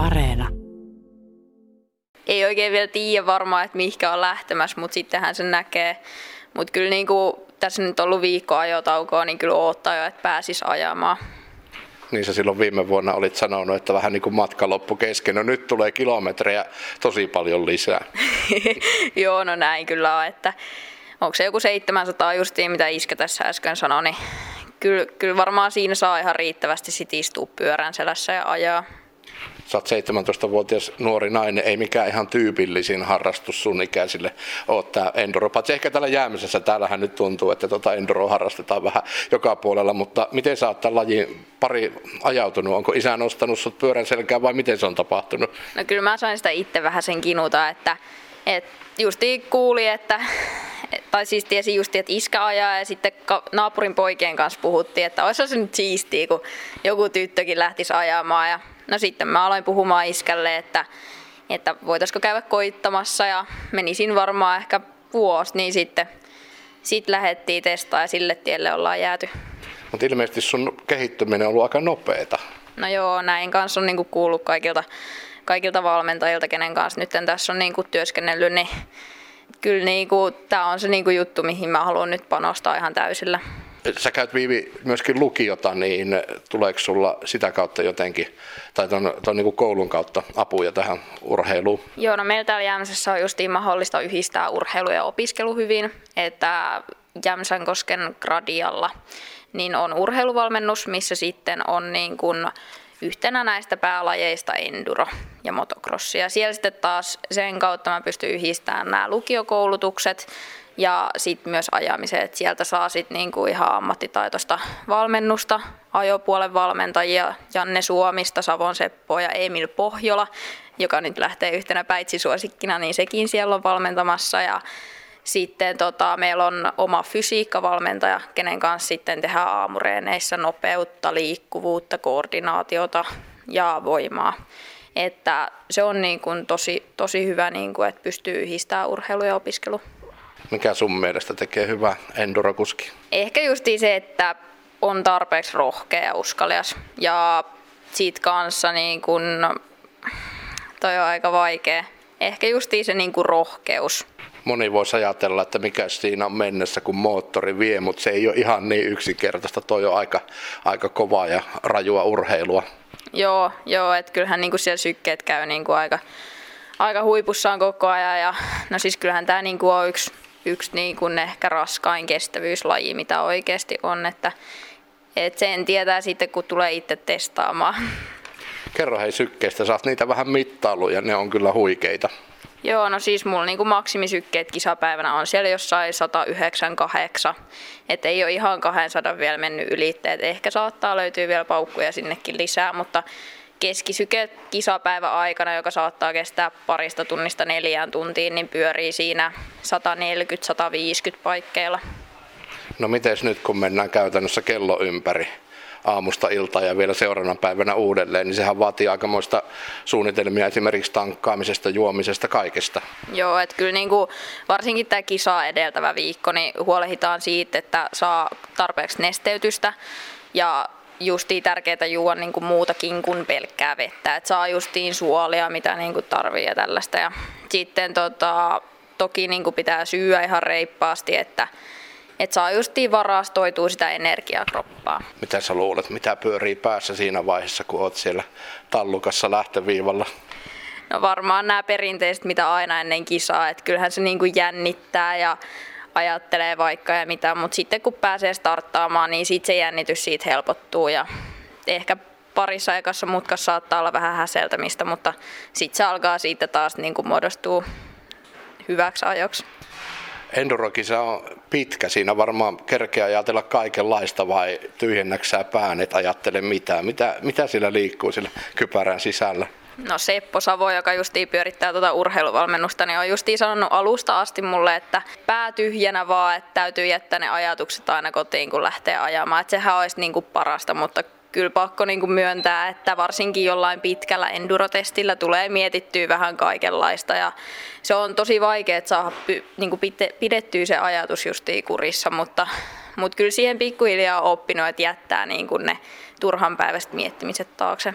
Areena. Ei oikein vielä tiedä varmaan, että mihinkä on lähtemässä, mutta sittenhän se näkee. Mutta kyllä niin kuin, tässä nyt on ollut viikko ajotaukoa, niin kyllä odottaa jo, että pääsis ajamaan. Niin sä silloin viime vuonna olit sanonut, että vähän niin kuin matka loppu kesken. No nyt tulee kilometrejä tosi paljon lisää. Joo, no näin kyllä on, että onko se joku 700 justiin, mitä Iskä tässä äsken sanoi, niin kyllä, kyllä varmaan siinä saa ihan riittävästi sit istua pyörän selässä ja ajaa. Sä oot 17-vuotias nuori nainen, ei mikään ihan tyypillisin harrastus sun ikäisille ole tämä enduro. Paitsi ehkä täällä jäämisessä, täällähän nyt tuntuu, että tota enduro harrastetaan vähän joka puolella, mutta miten sä oot tämän lajin pari ajautunut? Onko isä nostanut sut pyörän selkään vai miten se on tapahtunut? No kyllä mä sain sitä itse vähän sen kinuta, että, että justiin kuuli, että tai siis tiesi just, että iskä ajaa ja sitten naapurin poikien kanssa puhuttiin, että olisi se nyt siistiä, kun joku tyttökin lähtisi ajamaan. Ja no sitten mä aloin puhumaan iskälle, että, että voitaisiko käydä koittamassa ja menisin varmaan ehkä vuosi, niin sitten sit lähdettiin testaa ja sille tielle ollaan jääty. Mutta ilmeisesti sun kehittyminen on ollut aika nopeeta. No joo, näin kanssa on niinku kuullut kaikilta, kaikilta valmentajilta, kenen kanssa nyt tässä on niinku työskennellyt, niin kyllä niinku, tämä on se niinku juttu, mihin mä haluan nyt panostaa ihan täysillä. Sä käyt Viivi myöskin lukiota, niin tuleeko sulla sitä kautta jotenkin, tai ton, ton niin koulun kautta apuja tähän urheiluun? Joo, no meillä täällä Jämsässä on justiin mahdollista yhdistää urheilu ja opiskelu hyvin, että Jämsänkosken gradialla niin on urheiluvalmennus, missä sitten on niin kuin yhtenä näistä päälajeista enduro ja motocrossi. Ja siellä sitten taas sen kautta mä pystyn yhdistämään nämä lukiokoulutukset ja sitten myös ajamiseen, että sieltä saa sitten niinku ihan ammattitaitoista valmennusta, ajopuolen valmentajia, Janne Suomista, Savon Seppo ja Emil Pohjola, joka nyt lähtee yhtenä päitsisuosikkina, niin sekin siellä on valmentamassa ja sitten tota, meillä on oma fysiikkavalmentaja, kenen kanssa sitten tehdään aamureeneissä nopeutta, liikkuvuutta, koordinaatiota ja voimaa. Että se on niin kuin tosi, tosi hyvä, niin kuin, että pystyy yhdistämään urheilu ja opiskelu. Mikä sun mielestä tekee hyvä endurokuski? Ehkä justi se, että on tarpeeksi rohkea ja uskalias. Ja siitä kanssa niin kun, toi on aika vaikea. Ehkä justi se niin kuin rohkeus moni voisi ajatella, että mikä siinä on mennessä, kun moottori vie, mutta se ei ole ihan niin yksinkertaista. Toi on aika, aika kovaa ja rajua urheilua. Joo, joo että kyllähän niin kuin siellä sykkeet käy niin kuin aika, aika huipussaan koko ajan. Ja, no siis kyllähän tämä niin kuin on yksi, yksi niin kuin ehkä raskain kestävyyslaji, mitä oikeasti on. Että, et sen tietää sitten, kun tulee itse testaamaan. Kerro hei sykkeistä, saat niitä vähän mittailuja, ne on kyllä huikeita. Joo, no siis mulla niinku maksimisykkeet kisapäivänä on siellä jossain 198. Että ei ole ihan 200 vielä mennyt yli. Et ehkä saattaa löytyä vielä paukkuja sinnekin lisää, mutta keskisyke kisapäivän aikana, joka saattaa kestää parista tunnista neljään tuntiin, niin pyörii siinä 140-150 paikkeilla. No miten nyt kun mennään käytännössä kello ympäri? aamusta iltaan ja vielä seuraavana päivänä uudelleen, niin sehän vaatii aikamoista suunnitelmia esimerkiksi tankkaamisesta, juomisesta, kaikesta. Joo, että kyllä niin kuin, varsinkin tämä kisa edeltävä viikko, niin huolehditaan siitä, että saa tarpeeksi nesteytystä ja justiin tärkeää juoda niin kuin muutakin kuin pelkkää vettä. että saa justiin suolia, mitä niin kuin tarvii ja tällaista. Ja sitten tota, toki niin kuin pitää syyä ihan reippaasti, että että saa justiin varastoitua sitä energiaa kroppaa. Mitä sä luulet, mitä pyörii päässä siinä vaiheessa, kun oot siellä tallukassa lähtöviivalla? No varmaan nämä perinteiset, mitä aina ennen kisaa, että kyllähän se niin kuin jännittää ja ajattelee vaikka ja mitä, mutta sitten kun pääsee starttaamaan, niin siitä se jännitys siitä helpottuu ja ehkä parissa ekassa mutkassa saattaa olla vähän häseltämistä, mutta sitten se alkaa siitä taas niin kuin muodostuu hyväksi ajoksi. Endurokisa on pitkä, siinä varmaan kerkeä ajatella kaikenlaista vai tyhjennäksää pään, et ajattele mitään. Mitä, mitä sillä liikkuu sillä kypärän sisällä? No Seppo Savo, joka justiin pyörittää tuota urheiluvalmennusta, niin on justiin sanonut alusta asti mulle, että pää tyhjänä vaan, että täytyy jättää ne ajatukset aina kotiin, kun lähtee ajamaan. Että sehän olisi niin kuin parasta, mutta kyllä pakko niin kuin myöntää, että varsinkin jollain pitkällä endurotestillä tulee mietittyä vähän kaikenlaista ja se on tosi vaikea saada niin kuin pidettyä se ajatus justiin kurissa, mutta, mutta kyllä siihen pikkuhiljaa on oppinut, että jättää niin kuin ne turhan päivästä miettimiset taakse.